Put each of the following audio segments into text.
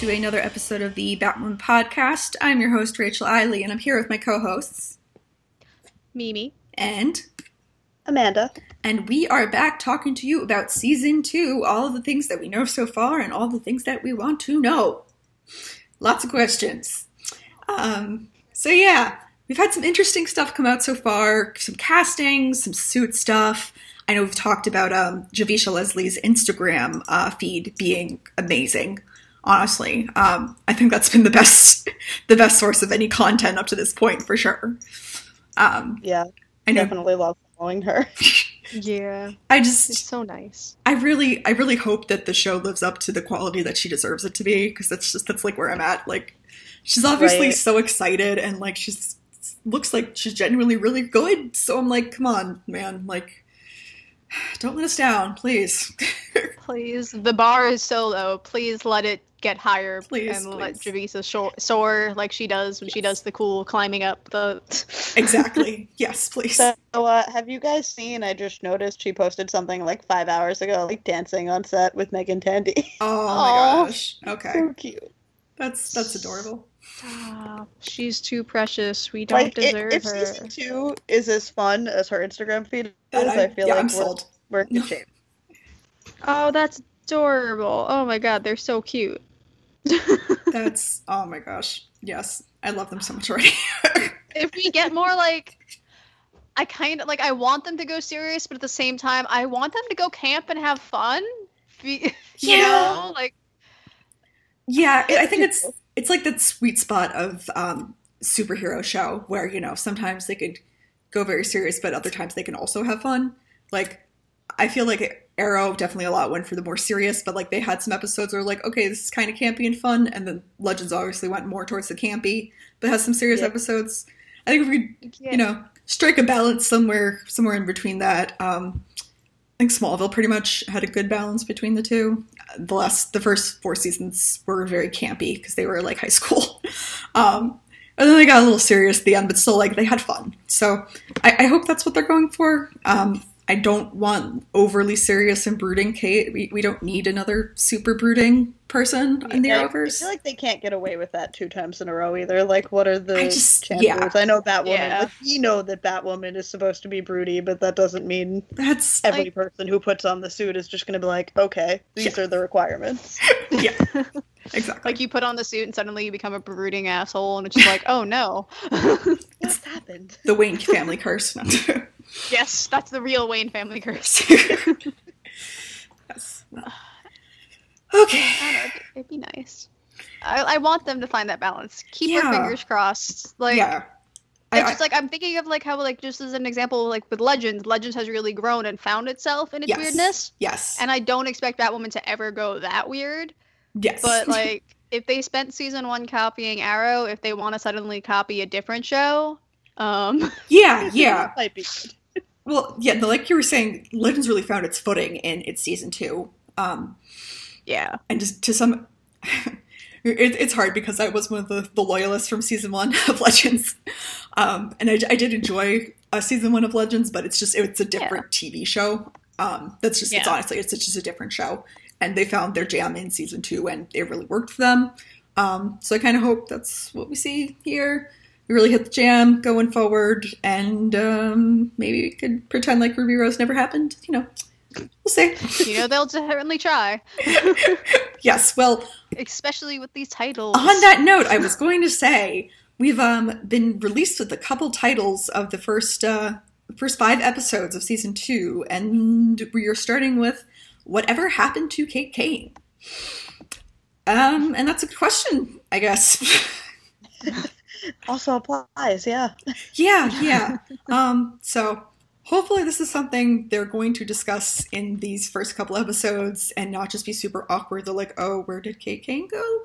to another episode of the Batwoman podcast. I'm your host, Rachel Eiley, and I'm here with my co hosts, Mimi. and Amanda. and we are back talking to you about season two, all of the things that we know so far, and all the things that we want to know. Lots of questions. Um, so yeah, we've had some interesting stuff come out so far. Some castings, some suit stuff. I know we've talked about um, Javicia Leslie's Instagram uh, feed being amazing. Honestly, um, I think that's been the best, the best source of any content up to this point for sure. Um, Yeah, I know. definitely love following her. Yeah. I It's just so nice. I really, I really hope that the show lives up to the quality that she deserves it to be, because that's just that's like where I'm at. Like, she's obviously Right. so excited, and like she's looks like she's genuinely really good. So I'm like, come on, man, like, don't let us down, please. Please. The bar is so low. Please let it get higher Please, and let please. Javicia soar, soar like she does when she does the cool climbing up the. exactly. Yes, please. So, uh, have you guys seen? I just noticed she posted something like five hours ago, like dancing on set with Meagan Tandy. oh my Aw. gosh. Okay, so cute. that's that's adorable. Stop. She's too precious. We don't Like, i- deserve if her. season two is as fun as her Instagram feed is, And I, feel yeah, like I'm we're, sold. we're in good shape. Oh, that's adorable. Oh my god, they're so cute. That's oh my gosh. Yes, I love them so much already. if we get more like I kind of like I want them to go serious, but at the same time I want them to go camp and have fun. You Yeah. know, like Yeah, I I think it's it's like that sweet spot of um, superhero show where you know sometimes they could go very serious, but other times they can also have fun. Like I feel like Arrow definitely a lot went for the more serious, but like they had some episodes where like okay, this is kind of campy and fun, and then Legends obviously went more towards the campy, but has some serious Yeah. episodes. I think if we could you know strike a balance somewhere somewhere in between that. Um, I think Smallville pretty much had a good balance between the two. The last, the first four seasons were very campy because they were like high school, um, and then they got a little serious at the end, but still like they had fun. So I, I hope that's what they're going for. Um, I don't want overly serious and brooding Kate. We, we don't need another super brooding person in the Yeah, I feel like they can't get away with that two times in a row either. Like, what are the I just- chances? yeah. I know Batwoman. Yeah. Like, we know that Batwoman is supposed to be broody, but that doesn't mean That's every Like- person who puts on the suit is just going to be like, okay, these Yeah. are the requirements. yeah, exactly. like you put on the suit and suddenly you become a brooding asshole and it's just like, oh no. What's happened? the Wayne family curse. Yes, that's the real Wayne family curse. yes. Okay. Know, it'd, be nice. I, I want them to find that balance. Keep Yeah. our fingers crossed. Like yeah. It's I, just like I'm thinking of like how like just as an example like with Legends, Legends has really grown and found itself in its Yes. weirdness. yes. And I don't expect Batwoman to ever go that weird. yes. But like if they spent season one copying Arrow, if they want to suddenly copy a different show, um yeah, yeah. Might be good. Well, yeah. Like you were saying, Legends really found its footing in its season two. Um, yeah. and just to some, it, it's hard because I was one of the, the loyalists from season one of Legends, um, and I, I did enjoy uh, season one of Legends, but it's just it's a different TV show. Um, that's just it's honestly it's, it's just a different show, and they found their jam in season two, and it really worked for them. Um, so I kind of hope that's what we see here. We really hit the jam going forward, and um, maybe we could pretend like Ruby Rose never happened. You know, we'll see. You know they'll certainly try. yes, well, Especially with these titles. On that note, I was going to say we've um, been released with a couple titles of the first uh, first five episodes of season two, and we are starting with whatever happened to Kate Kane. Um, and that's a good question, I guess. Also applies, yeah. yeah, yeah. Um, so hopefully this is something they're going to discuss in these first couple episodes, and not just be super awkward. They're like, "Oh, where did Kate Kane go?"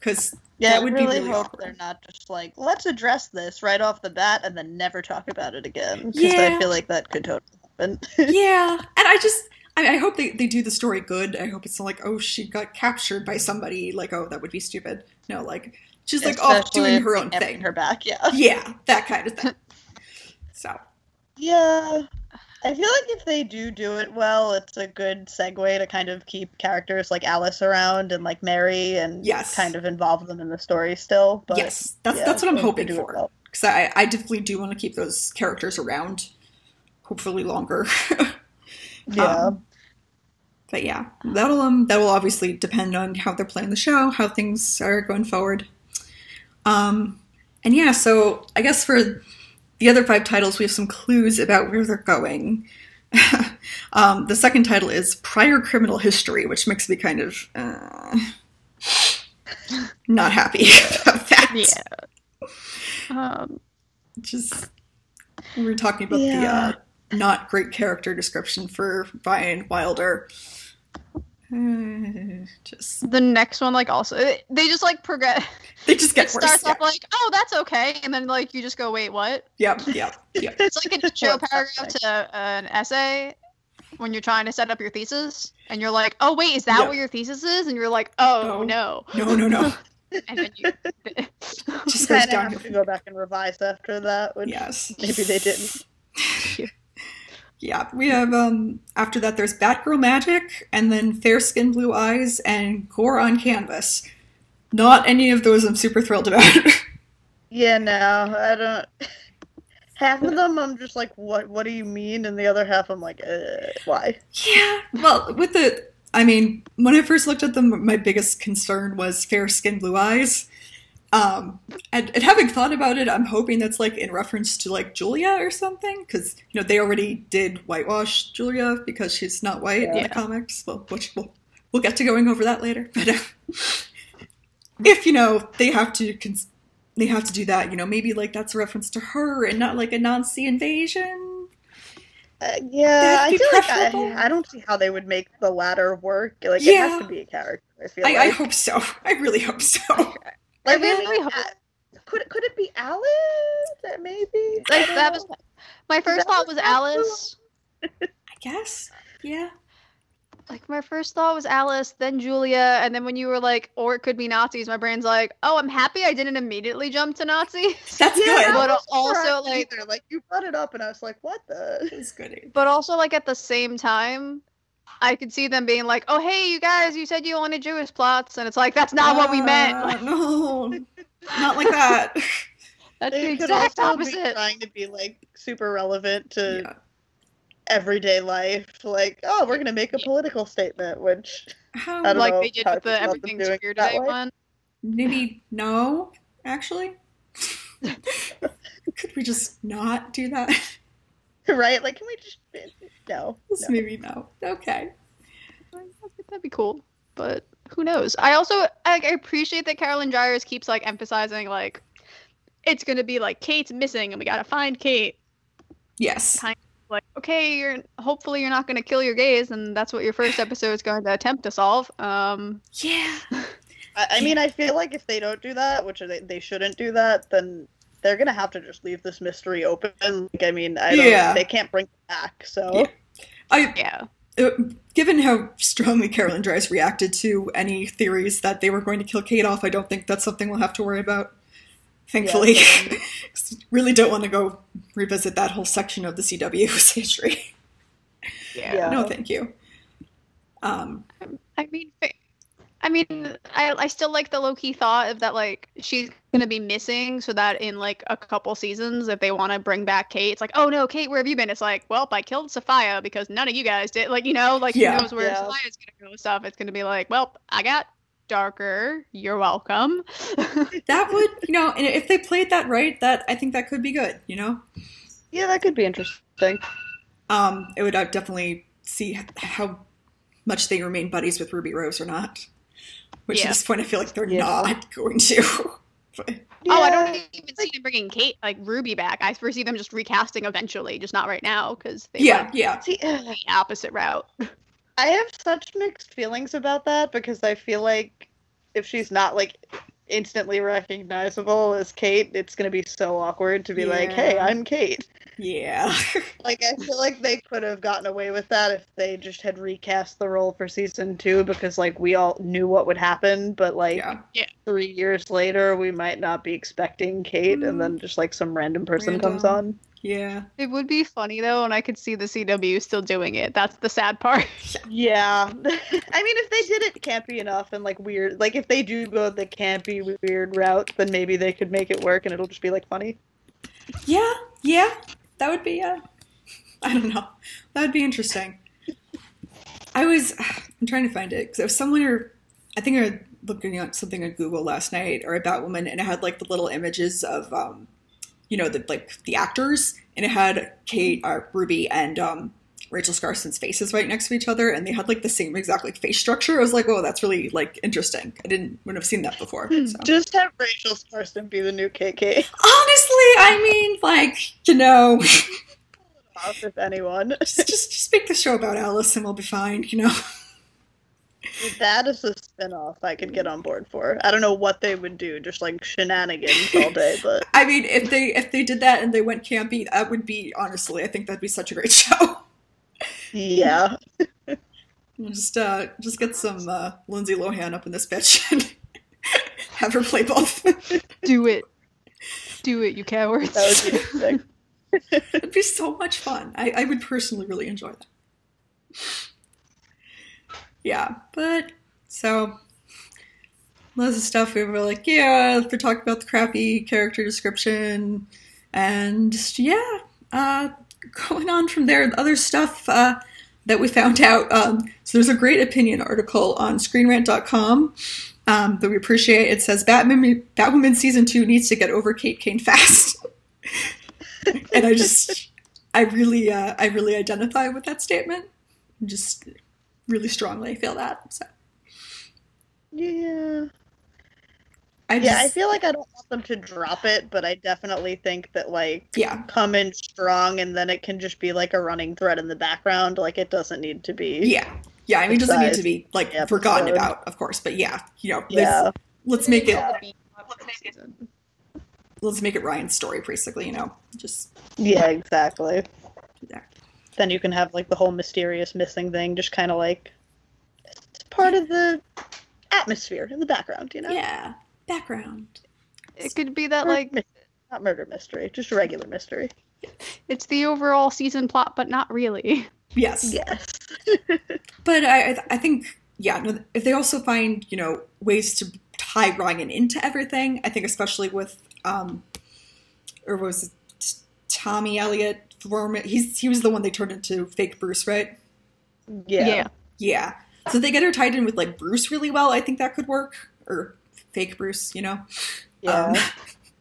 Because Yeah, That I would be really really hope awkward. they're not just like, let's address this right off the bat and then never talk about it again. Because Yeah. I feel like that could totally happen. yeah, and I just I, I hope they, they do the story good. I hope it's not like oh she got captured by somebody like oh that would be stupid. No, like she's like off doing her own thing. her back, yeah. Yeah, that kind of thing. So Yeah. I feel like if they do do it well, it's a good segue to kind of keep characters like Alice around and like Mary and Yes. kind of involve them in the story still. But yes, that's yeah, that's what I'm hoping for. well. Because I, I definitely do want to keep those characters around, hopefully longer. Yeah. Um, but yeah, that'll um that will obviously depend on how they're playing the show, how things are going forward. Um, and yeah, so I guess for the other five titles, we have some clues about where they're going. um, the second title is Prior Criminal History, which makes me kind of uh, not happy about that. Yeah. Um, Just we were talking about the uh, not great character description for Ryan Wilder. Uh, just the next one, like, also they just like progress. they just It get worse. starts Yeah. off like, oh, that's okay, and then like you just go, wait, what? Yep, yep, yep. It's like a show What's paragraph to uh, an essay when you're trying to set up your thesis, and you're like, oh wait, is that Yeah. what your thesis is? And you're like, oh No. no, No, no, no. and then you. Just goes kind of downhill. have to go back and revise after that, which Yes. maybe they didn't. Yeah, we have um after that there's Batgirl Magic and then Fair Skin Blue Eyes and Gore on Canvas. Not any of those I'm super thrilled about. Yeah, no, I don't. Half of them, I'm just like, what? What do you mean? And the other half, I'm like, uh, why? yeah. Well, with the I mean, when I first looked at them, my biggest concern was Fair Skin Blue Eyes. Um, and, and having thought about it, I'm hoping that's like in reference to like Julia or something, because you know they already did whitewash Julia because she's not white in the comics. Well, which we'll we'll get to going over that later. But uh, if you know they have to cons- they have to do that, you know maybe like that's a reference to her and not like a Nazi invasion. Uh, yeah, I be feel like. I, I don't see how they would make the latter work. Like, it has to be a character. I feel I, like. I hope so. I really hope so. Like, I really maybe- hope- uh, could could it be Alice? Uh, Maybe. Like that know. was my first that thought what was Alice. I guess. Yeah. Like my first thought was Alice, then Julia, and then when you were like, or it could be Nazis, my brain's like, oh, I'm happy I didn't immediately jump to Nazis. That's Yeah, good. I But also, surprised like- either. like you brought it up, and I was like, what the? That's good. But also, like at the same time, I could see them being like, "Oh, hey, you guys, you said you wanted Jewish plots," and it's like that's not what we meant. Uh, Like, no, not like that. that's the They could exact also be opposite. trying to be like super relevant to Yeah. Everyday life. Like, oh, we're gonna make a political statement, which How, I don't Like know they did with the stop everything's weird today one. maybe no, actually. Could we just not do that? right? Like, can we just no? Just no. Maybe no. Okay. That'd be cool, but who knows? I also I, I appreciate that Carolyn Dries keeps like emphasizing like it's gonna be like Kate's missing and we gotta find Kate. Yes. Like, okay, you're hopefully you're not gonna kill your gays, and that's what your first episode is going to attempt to solve. Um, Yeah. I, I mean, I feel like if they don't do that, which they, they shouldn't do that, then they're gonna have to just leave this mystery open. Like, I mean, I don't. Yeah. They can't bring it back. So Yeah. I yeah. uh, given how strongly Carolyn Dries reacted to any theories that they were going to kill Kate off, I don't think that's something we'll have to worry about. Thankfully, same. 'Cause really don't want to go revisit that whole section of the CW's history. Yeah. No, thank you. Um, I mean, I mean, I I still like the low key thought of that like she's gonna be missing, so that in like a couple seasons, if they want to bring back Kate, it's like, oh no, Kate, where have you been? It's like, well, I killed Sophia because none of you guys did. Like, you know, like Yeah. who knows where Yeah. Sophia's gonna go and stuff. It's gonna be like, well, I got darker. You're welcome. that would, you know, and if they played that right, that I think that could be good. You know, yeah, that could be interesting. um, it would uh, definitely see how much they remain buddies with Ruby Rose or not. Which Yeah. at this point, I feel like they're Yeah. not going to. But- Oh, I don't even see them bringing Kate like Ruby back. I foresee them just recasting eventually, just not right now because they yeah, yeah, See, ugh, the opposite route. I have such mixed feelings about that because I feel like if she's not like instantly recognizable as Kate, it's gonna be so awkward to be like, "Hey, I'm Kate." yeah. Like I feel like they could have gotten away with that if they just had recast the role for season two because like we all knew what would happen, but like yeah. three years later we might not be expecting Kate, and then mm. just like some random person comes on. Yeah. It would be funny though, and I could see the CW still doing it. That's the sad part. Yeah. I mean, if they did it campy enough and like weird, like if they do go the campy weird route, then maybe they could make it work and it'll just be like funny. Yeah, yeah. That would be uh I don't know. That would be interesting. I was I'm trying to find it because I was somewhere I think I was looking at something on Google last night or about women and it had like the little images of um you know the like the actors and it had Kate uh, Ruby and um Rachel Skarsten's faces right next to each other and they had like the same exact like face structure. I was like, oh, that's really like interesting. I didn't wouldn't have seen that before. So. Just have Rachel Skarsten be the new KK. Honestly, I mean, like, you know, Off if anyone. just, just just make the show about Alice and we'll be fine, you know. That is a spin-off I could get on board for. I don't know what they would do, just like shenanigans all day, but I mean, if they if they did that and they went campy, that would be honestly, I think that'd be such a great show. yeah. Just uh just get some uh Lindsay Lohan up in this bitch and have her play both. Do it. Do it, you cowards. That would be interesting. It'd be so much fun. I, I would personally really enjoy that. Yeah, but so lots of stuff we were like, yeah, we're talking about the crappy character description, and yeah, uh, going on from there, other stuff uh, that we found out. Um, so there's a great opinion article on ScreenRant.com um, that we appreciate. It says Batman, Batwoman season two needs to get over Kate Kane fast, and I just, I really, uh, I really identify with that statement. Just really strongly feel that. So Yeah. I just, Yeah, I feel like I don't want them to drop it, but I definitely think that like yeah, come in strong and then it can just be like a running thread in the background. Like it doesn't need to be yeah, yeah. I mean, it doesn't need to be like the forgotten about, of course, but yeah, you know, Yeah. let's, let's make it, let's make it Ryan's story, basically. You know, just Yeah, exactly. do that. Then you can have like the whole mysterious missing thing just kinda like it's part of the atmosphere in the background, you know? Yeah, background. It could be that Or like mys- not murder mystery, just a regular mystery. it's the overall season plot, but not really. Yes, Yes. but I, I- I think yeah, if they also find you know ways to tie Ryan into everything, I think especially with um, or was it Tommy Elliott? Form he's he was the one they turned into fake Bruce, right? Yeah. Yeah. So if they get her tied in with like Bruce really well. I think that could work. Or fake Bruce, you know. Yeah. Um,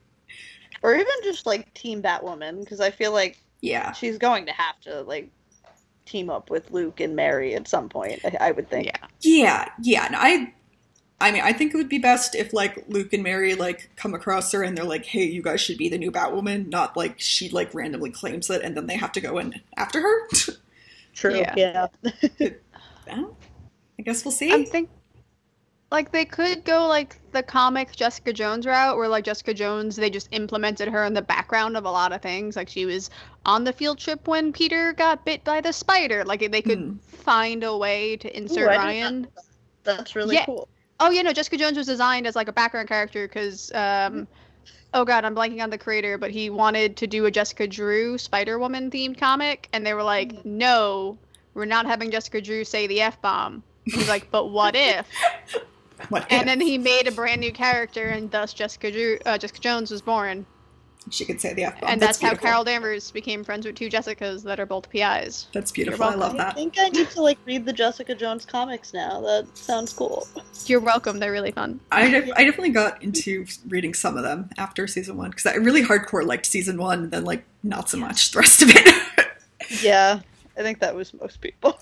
or even just like Team Batwoman, because I feel like yeah. she's going to have to like team up with Luke and Mary at some point. I, I would think. Yeah. Yeah. Yeah. No, I. I mean, I think it would be best if like Luke and Mary like come across her and they're like, "Hey, you guys should be the new Batwoman," not like she like randomly claims it and then they have to go in after her. True. Yeah. Yeah. Well, I guess we'll see. I think like they could go like the comic Jessica Jones route where like Jessica Jones they just implemented her in the background of a lot of things like she was on the field trip when Peter got bit by the spider like they could Hmm. find a way to insert Ooh, Ryan That's really Yeah. cool. Oh yeah no Jessica Jones was designed as like a background character cuz um oh god I'm blanking on the creator but he wanted to do a Jessica Drew Spider Woman themed comic and they were like no we're not having Jessica Drew say the f bomb he's like but what if? What and then he made a brand new character, and thus Jessica Drew, uh, Jessica Jones was born, she could say the F bomb. and that's, how. Carol Danvers became friends with two Jessicas that are both PIs. That's beautiful. I love that. I think I need to like read the Jessica Jones comics now. That sounds cool. You're welcome. They're really fun. I, def- I definitely got into reading some of them after season one because I really hardcore liked season one, and then like not so much the rest of it. Yeah. I think that was most people.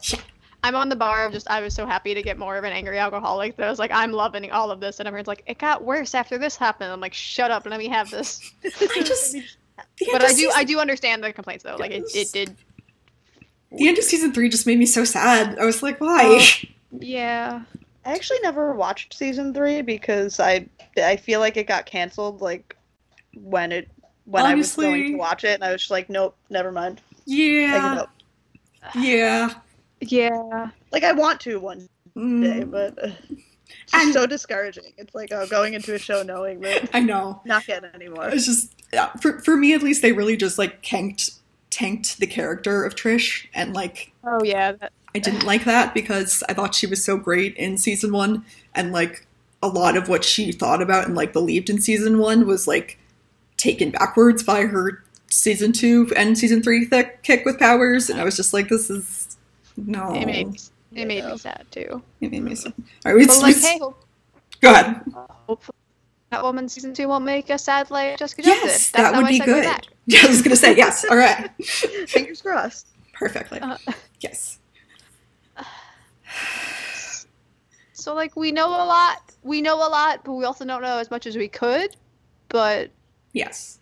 I'm on the bar of just I was so happy to get more of an angry alcoholic that I was like I'm loving all of this, and everyone's like it got worse after this happened. I'm like shut up and let me have this. I just, But I of do I do understand the complaints though. Like it, it did. The end of season three just made me so sad. I was like, why? Oh. Yeah. I actually never watched season three because I I feel like it got canceled like when it when I was going to watch it and I was just like nope never mind yeah, yeah. Yeah. like I want to one day Mm. but uh, It's And- so discouraging. It's like oh, going into a show knowing that I know. not getting anymore. It's just yeah, for for me at least they really just like tanked tanked the character of Trish and like Oh yeah, that, I didn't like that because I thought she was so great in season 1 and like a lot of what she thought about and like believed in season 1 was like taken backwards by her season 2 and season 3 thick kick with powers and I was just like this is no it made me, it made me sad too. It made me sad. Right, we- But like, hey, hope, go ahead. hopefully that woman season two won't make us sad like Jessica Jones Yes, did. That would be good. Yeah, I was gonna say yes. All right, Fingers crossed. perfectly. Uh, Yes. so like we know a lot, we know a lot, but we also don't know as much as we could. But Yes.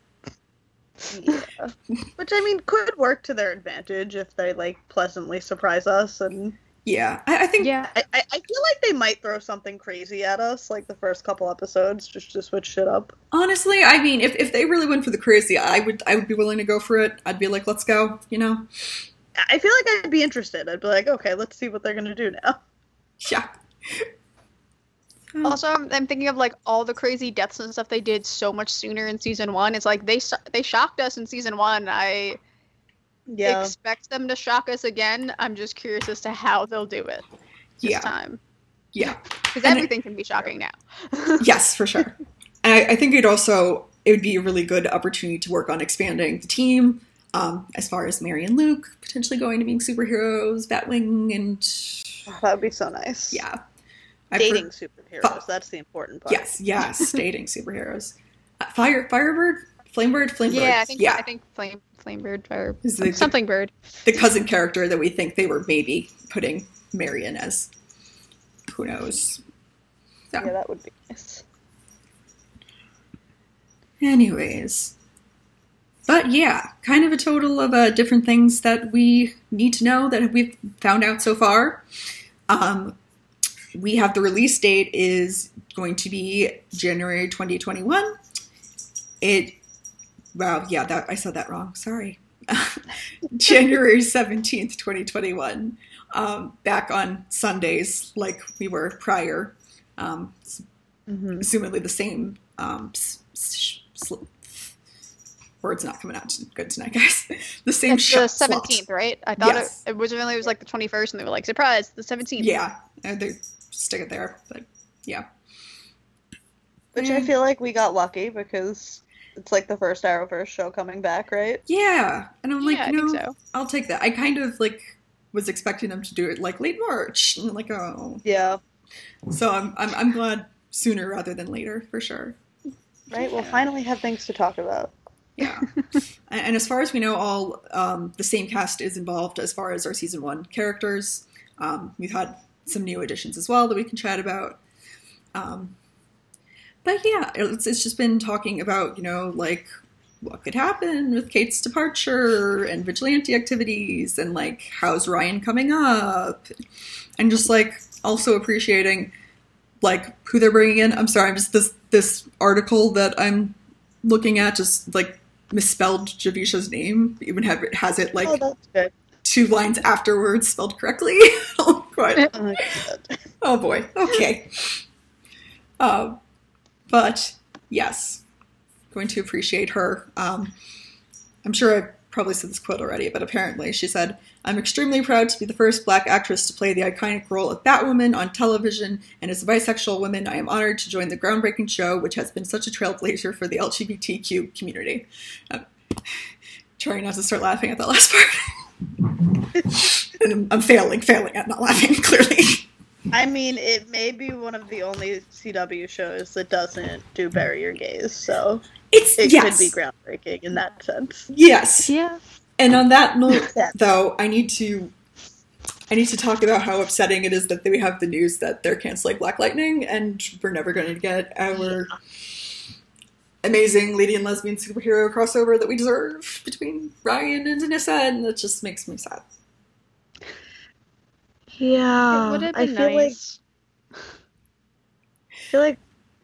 Yeah. Which I mean could work to their advantage if they like pleasantly surprise us and Yeah, I, I think yeah, I, I I feel like they might throw something crazy at us like the first couple episodes just to switch shit up. honestly, I mean, if, if they really went for the crazy, I would I would be willing to go for it. I'd be like, let's go. You know? I feel like I'd be interested. I'd be like, okay, let's see what they're gonna do now. Yeah. Also, I'm, I'm thinking of like all the crazy deaths and stuff they did so much sooner in season one. It's like they they shocked us in season one. I Yeah. expect them to shock us again. I'm just curious as to how they'll do it this Yeah. time Yeah. because And it- everything can be shocking now. Yes, for sure. And I, I think it also it would be a really good opportunity to work on expanding the team. Um, as far as Mary and Luke potentially going to being superheroes, Batwing, and that would be so nice. yeah, I've heard- Dating superheroes. That's the important part. Yes, yes, dating superheroes. Uh, Fire, Firebird, Flamebird, Flamebird. yeah, I think yeah, I think Flame Flamebird or Is the, something bird. the cousin character that we think they were maybe putting Marion as. Who knows? So, Yeah, that would be nice. anyways, but yeah, kind of a total of uh, different things that we need to know that we've found out so far. Um, we have the release date is going to be January 2021. It wow, yeah, that I said that wrong. Sorry. January 17th, 2021. Um, back on Sundays like we were prior. Um, Mm-hmm. assumedly the same um, sl- words not coming out good tonight, guys. the same It's the seventeenth, right? I thought Yes. it, it originally was like the twenty first, and they were like, "Surprise, the 17th. Yeah, stick it there, but yeah. Which I feel like we got lucky because it's like the first Arrowverse show coming back, right? Yeah, and I'm like, yeah, I you know, think so. I'll take that. I kind of like was expecting them to do it like late March, and I'm like, oh, Yeah. so I'm I'm I'm glad sooner rather than later for sure. Right. We'll finally have things to talk about. Yeah, and, and as far as we know, all um, the same cast is involved as far as our season one characters. Um, we've had some new additions as well that we can chat about. Um, but yeah, it's, it's just been talking about you know like what could happen with Kate's departure and vigilante activities and like how's Ryan coming up and just like also appreciating like who they're bringing in. I'm sorry, I'm just this this article that I'm looking at just like misspelled Javicia's name, even have it has it like oh, two lines afterwards spelled correctly. oh, Oh, oh boy. Okay. Um, but yes, going to appreciate her. Um, I'm sure I probably said this quote already, but apparently she said, "I'm extremely proud to be the first Black actress to play the iconic role of Batwoman on television, and as a bisexual woman, I am honored to join the groundbreaking show, which has been such a trailblazer for the LGBTQ community." Um, trying not to start laughing at that last part. And I'm, I'm failing, failing at not laughing, clearly. I mean, it may be one of the only CW shows that doesn't do bury your gays, so It's it yes, could be groundbreaking in that sense. yes. Yeah. And on that note, Yeah. though, I need to, I need to talk about how upsetting it is that we have the news that they're canceling Black Lightning, and we're never going to get our amazing lady and lesbian superhero crossover that we deserve between Ryan and Anissa, and that just makes me sad. Yeah, it would have I been feel like nice. I feel like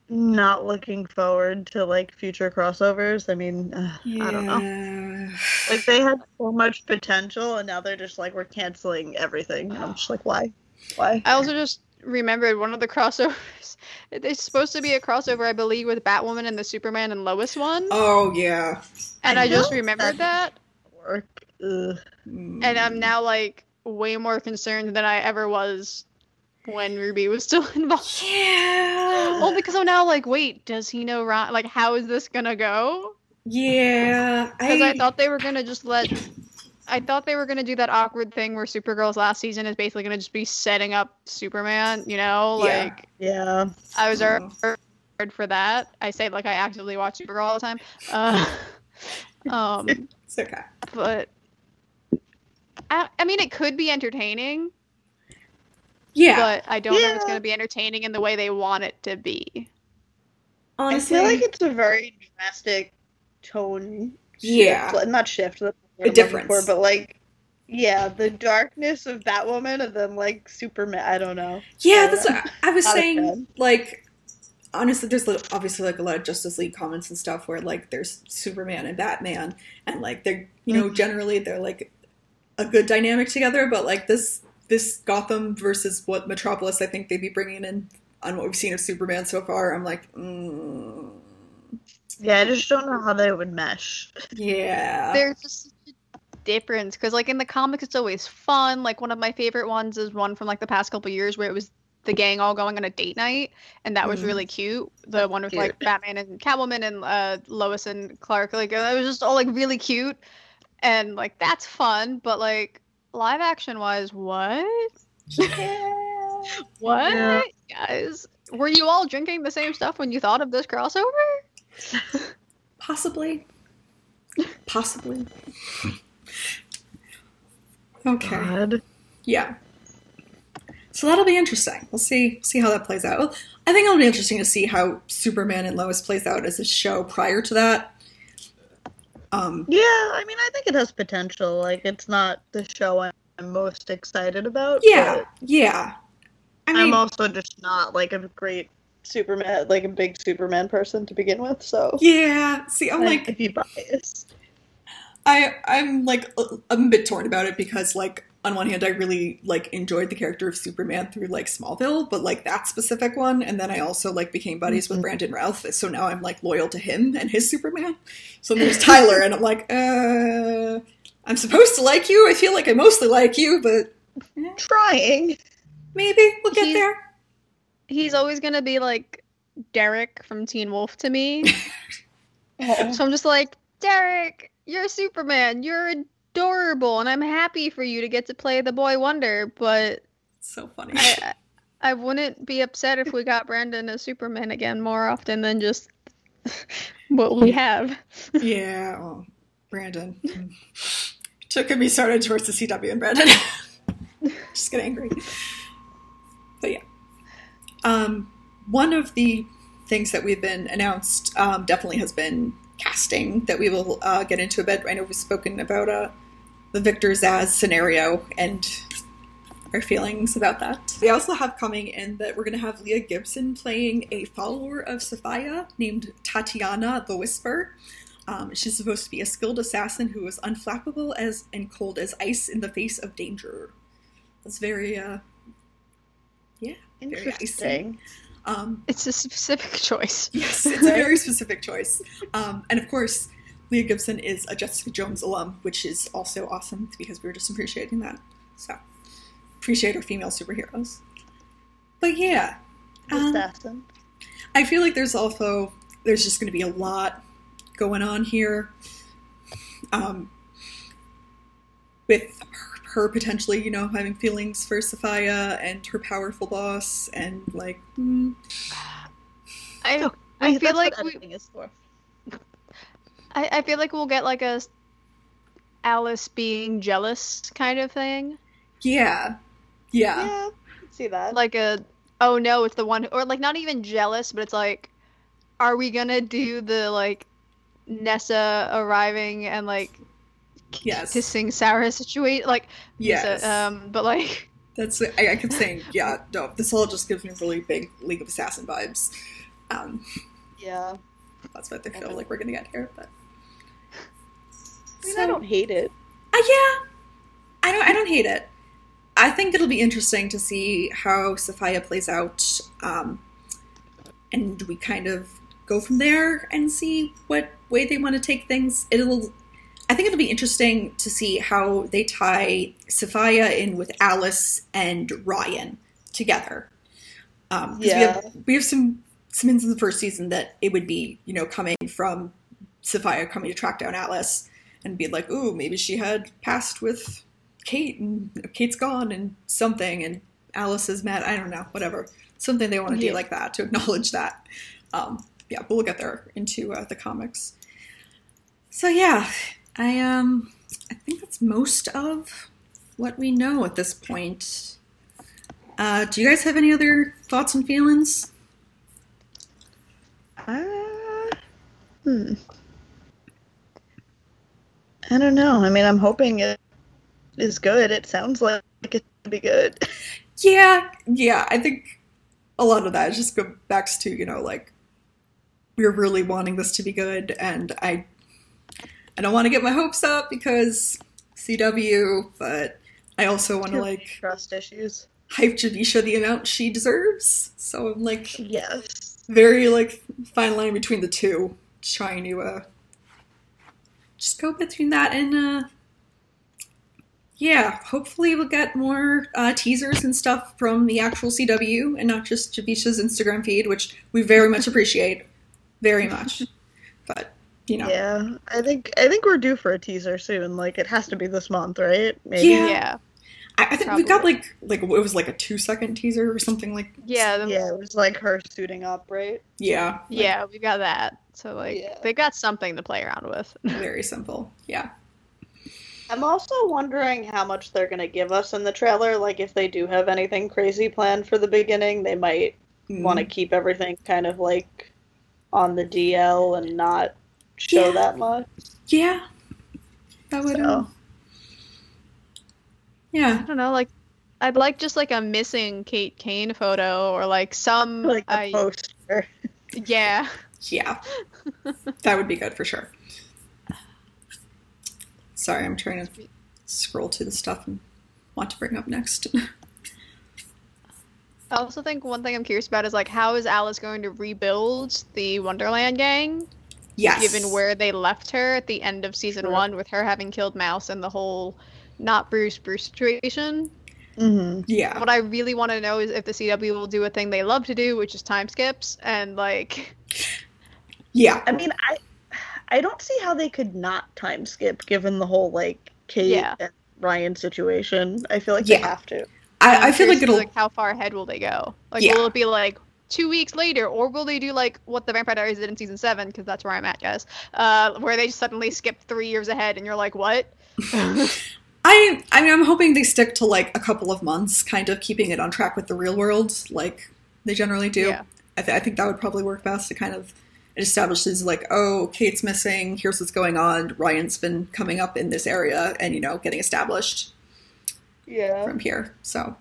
not looking forward to like future crossovers. I mean, uh, I don't know. know. Like they had so much potential, and now they're just like we're canceling everything. And I'm just like, why? Why? I also just remembered one of the crossovers. It's supposed to be a crossover, I believe, with Batwoman and the Superman and Lois one. Oh yeah. and I I, just remembered that. Work. Ugh. Mm. And I'm now like way more concerned than I ever was when Ruby was still involved. Yeah. Only because I'm now like, wait, does he know Ron? Like, how is this gonna go? Yeah. Because I, thought they were gonna just let. I thought they were gonna do that awkward thing where Supergirl's last season is basically gonna just be setting up Superman. You know, like Yeah. I was Oh. hard for that. I say like I actively watch Supergirl all the time. Uh, um, It's okay. but I, I mean, it could be entertaining, Yeah. but I don't know if it's gonna be entertaining in the way they want it to be. Honestly, I feel like it's a very drastic tone. Yeah. shift. not shift. A difference. For, but like, yeah, the darkness of Batwoman and then like Superman. I don't know. yeah, that's what I was saying. Like, honestly, there's obviously like a lot of Justice League comments and stuff where like there's Superman and Batman, and like they're you know Mhm. generally they're like a good dynamic together, but like this this Gotham versus what Metropolis I think they'd be bringing in on what we've seen of Superman so far, I'm like, mm, Yeah, I just don't know how they would mesh. yeah, There's just difference because, like, in the comics, it's always fun. Like, one of my favorite ones is one from like the past couple years where it was the gang all going on a date night, and that was Mhm. really cute. The one with like Batman and Catwoman and uh, Lois and Clark, like, it was just all like really cute, and like that's fun. But like live action wise, what? What, Yeah. guys? Were you all drinking the same stuff when you thought of this crossover? possibly, possibly. Okay. God. Yeah. So that'll be interesting. We'll see see how that plays out. I think it'll be interesting to see how Superman and Lois plays out as a show prior to that. Um, Yeah, I mean, I think it has potential. Like, it's not the show I'm most excited about. yeah, yeah. I mean, I'm also just not like a great Superman, like a big Superman person to begin with. So yeah. See, I'm I like, biased. I I'm like a- I'm a bit torn about it because like on one hand I really like enjoyed the character of Superman through like Smallville, but like that specific one, and then I also like became buddies with Mhm. Brandon Routh, so now I'm like loyal to him and his Superman. So there's Tyler, and I'm like, uh, I'm supposed to like you. I feel like I mostly like you, but eh, Trying. maybe we'll get He's- there. He's always gonna be like Derek from Teen Wolf to me. So I'm just like, Derek, you're Superman. You're adorable, and I'm happy for you to get to play the boy wonder. But So funny. I, I wouldn't be upset if we got Brandon as Superman again more often than just what we have. yeah, well, Brandon. Took a me started towards the CW and Brandon. Just get angry. But yeah. Um, one of the things that we've been announced um, definitely has been casting that we will uh, get into a bit. I know we've spoken about uh, the Victor Zsasz scenario and our feelings about that. We also have coming in that we're going to have Leah Gibson playing a follower of Sophia named Tatiana the Whisper. Um, she's supposed to be a skilled assassin who is unflappable as and cold as ice in the face of danger. That's very, uh, yeah, very. Interesting. Um, It's a specific choice. yes, it's a very specific choice. Um, and of course, Leah Gibson is a Jessica Jones alum, which is also awesome because we were just appreciating that. So, appreciate our female superheroes. But yeah, um, Assassin. I feel like there's also there's just going to be a lot going on here, um, with her, her potentially, you know, having feelings for Sophia and her powerful boss, and like, hmm, I I That's feel what like we, is for. I, I feel like we'll get like a Alice being jealous kind of thing. yeah, yeah, Yeah, see that. Like a oh no, it's the one who, or like not even jealous, but it's like are we gonna do the like Nyssa arriving and like yes, kissing Sara situation like yes. Nyssa, um but like That's I, I kept saying, yeah, no, this all just gives me really big League of Assassin vibes. Um, yeah. that's what they feel like we're gonna get here, but I mean, I don't hate it. Uh, yeah, I don't. I don't hate it. I I think it'll be interesting to see how Sophia plays out, um, and we kind of go from there and see what way they want to take things. It'll, I think it'll be interesting to see how they tie Sophia in with Alice and Ryan together. Um, 'cause we Yeah. have we have some some hints in the first season that it would be you know coming from Sophia coming to track down Alice and be like, ooh, maybe she had passed with Kate and Kate's gone and something and Alice is mad. I don't know, whatever. Something they want to do like that to acknowledge that. Um, yeah, but we'll get there into uh, the comics. So yeah, I um I think that's most of what we know at this point. Uh, do you guys have any other thoughts and feelings? Uh, hmm. I don't know. I mean, I'm hoping it is good. It sounds like it should be good. Yeah, yeah. I think a lot of that just goes back to you know like we're really wanting this to be good, and I I don't want to get my hopes up because CW, but I also want to like trust issues. hype Javicia the amount she deserves. So I'm like Yes. very like fine line between the two, trying to uh just go between that and uh yeah, hopefully we'll get more uh, teasers and stuff from the actual CW and not just Javicia's Instagram feed, which we very much appreciate, very much. But you know, Yeah. I think I think we're due for a teaser soon. Like it has to be this month, right? Maybe. Yeah. Yeah. I, I think we got like like it was like a two second teaser or something like Yeah. the- Yeah, it was like her suiting up, right? yeah, like, Yeah, we got that. So like Yeah. they got something to play around with. very simple. Yeah. I'm also wondering how much they're gonna give us in the trailer. Like if they do have anything crazy planned for the beginning, they might Mm. want to keep everything kind of like on the DL and not show Yeah. that much. Yeah. That would So- um, Yeah. I don't know, like I'd like just like a missing Kate Kane photo or like some Like the I- poster. yeah. Yeah. that would be good for sure. Sorry, I'm trying to scroll to the stuff and want to bring up next. I also think one thing I'm curious about is like how is Alice going to rebuild the Wonderland gang yes. given where they left her at the end of season Sure. one with her having killed Mouse and the whole not Bruce Bruce situation. Mm-hmm. Yeah. What I really want to know is if the CW will do a thing they love to do, which is time skips, and like Yeah. I mean, I I don't see how they could not time skip given the whole like Kate Yeah. and Ryan situation. I feel like they have to. I, I'm feel like it'll. like how far ahead will they go? Like Yeah. will it be like two weeks later, or will they do like what the Vampire Diaries did in season seven? Because that's where I'm at, guys. Uh, where they suddenly skip three years ahead, and you're like, what? I I mean, I'm hoping they stick to like a couple of months, kind of keeping it on track with the real world, like they generally do. Yeah. I, th- I think that would probably work best to kind of it establishes like, oh, Kate's missing. Here's what's going on. Ryan's been coming up in this area, and you know, getting established Yeah. from here. So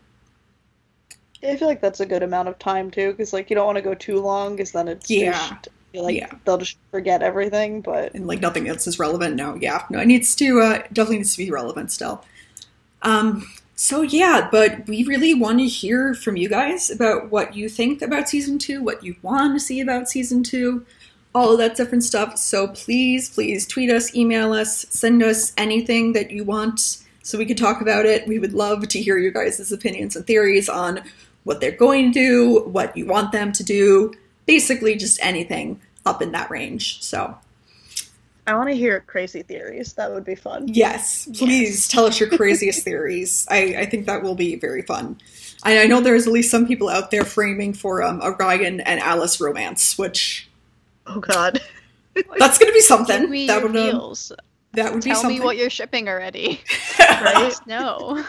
I feel like that's a good amount of time too, because like you don't want to go too long, because then it's Yeah. just, like Yeah. they'll just forget everything. But and like nothing else is relevant. No, yeah, no, it needs to uh, definitely needs to be relevant still. Um, so yeah, but we really want to hear from you guys about what you think about season two, what you want to see about season two, all of that different stuff. So please, please tweet us, email us, send us anything that you want so we can talk about it. We would love to hear your guys' opinions and theories on what they're going to do, what you want them to do, basically just anything up in that range. So I want to hear crazy theories. That would be fun. Yes, please tell us your craziest theories. I, I think that will be very fun. I, I know there's at least some people out there framing for um, a Ryan and Alice romance, which Oh God. that's going to be Give something. me That your would um, that would be something. Tell something. me what you're shipping already. Right? no.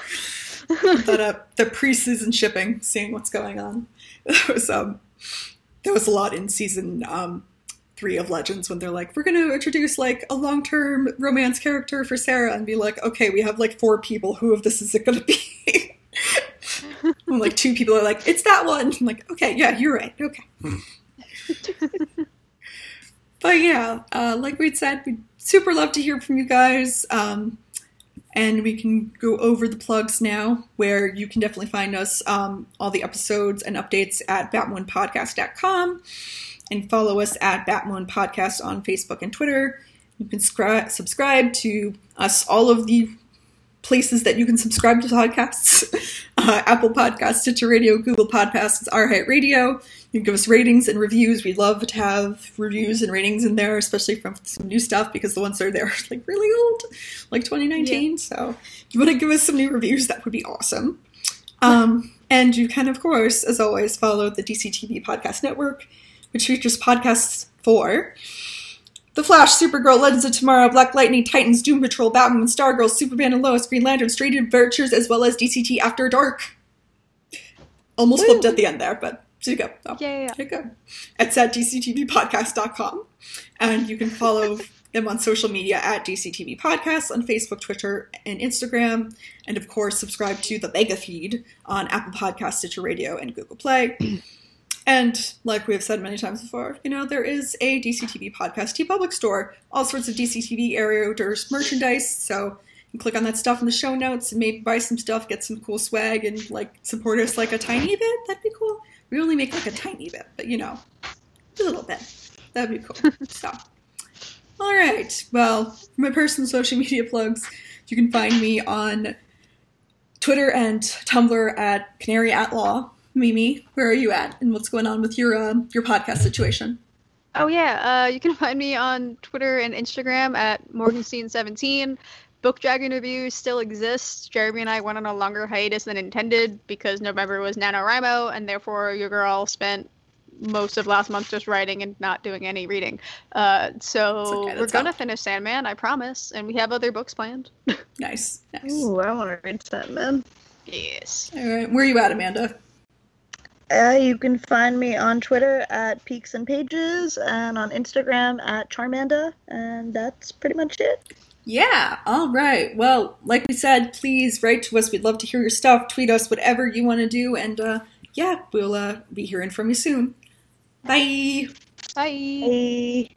that uh, the pre-season shipping, seeing what's going on. That was um, there was a lot in season um three of Legends when they're like, we're going to introduce like a long-term romance character for Sara, and be like, okay, we have like four people. Who of this is it going to be? and, like two people are like, it's that one. I'm like, okay, yeah, you're right. Okay. but yeah, uh, like we'd said, we'd super love to hear from you guys. Um, And we can go over the plugs now, where you can definitely find us, um, all the episodes and updates at batmoonpodcast.com and follow us at Batmoon Podcast on Facebook and Twitter. You can scri- subscribe to us all of the places that you can subscribe to podcasts uh, Apple Podcasts, Stitcher Radio, Google Podcasts, iHeartRadio. You can give us ratings and reviews. We love to have reviews and ratings in there, especially from some new stuff because the ones that are there are like really old, like 2019. Yeah. So if you want to give us some new reviews, that would be awesome. Um, and you can, of course, as always, follow the DCTV Podcast Network, which features podcasts for the Flash, Supergirl, Legends of Tomorrow, Black Lightning, Titans, Doom Patrol, Batman, Stargirl, Superman and Lois, Green Lantern, Strange Adventures, as well as DCT After Dark. Almost flipped at the end there, but you go. Oh, yeah, yeah, yeah. go. It's at dctvpodcast.com. And you can follow them on social media at DCTV Podcasts on Facebook, Twitter, and Instagram. And of course, subscribe to the Mega Feed on Apple Podcasts, Stitcher Radio, and Google Play. And like we have said many times before, you know, there is a DCTV podcast T TeePublic store, all sorts of DCTV area outdoors merchandise. So you can click on that stuff in the show notes and maybe buy some stuff, get some cool swag, and like support us like a tiny bit. That'd be cool. We only make like a tiny bit, but you know, a little bit. That'd be cool. so, all right. Well, for my personal social media plugs, you can find me on Twitter and Tumblr at Canary at Law. Mimi, where are you at, and what's going on with your uh, your podcast situation? Oh yeah, uh, you can find me on Twitter and Instagram at Morgenstein17. Book Dragon reviews still exists. Jeremy and I went on a longer hiatus than intended because November was NaNoWriMo, and therefore your girl spent most of last month just writing and not doing any reading. Uh, so okay, we're gonna finish Sandman, I promise, and we have other books planned. nice, nice. Ooh, I want to read Sandman. Yes. All right, where are you at, Amanda? Uh, you can find me on Twitter at Peaks and Pages and on Instagram at Charmanda, and that's pretty much it. Yeah, all right. Well, like we said, please write to us. We'd love to hear your stuff. Tweet us, whatever you want to do, and uh, yeah, we'll uh, be hearing from you soon. Bye. Bye. Bye.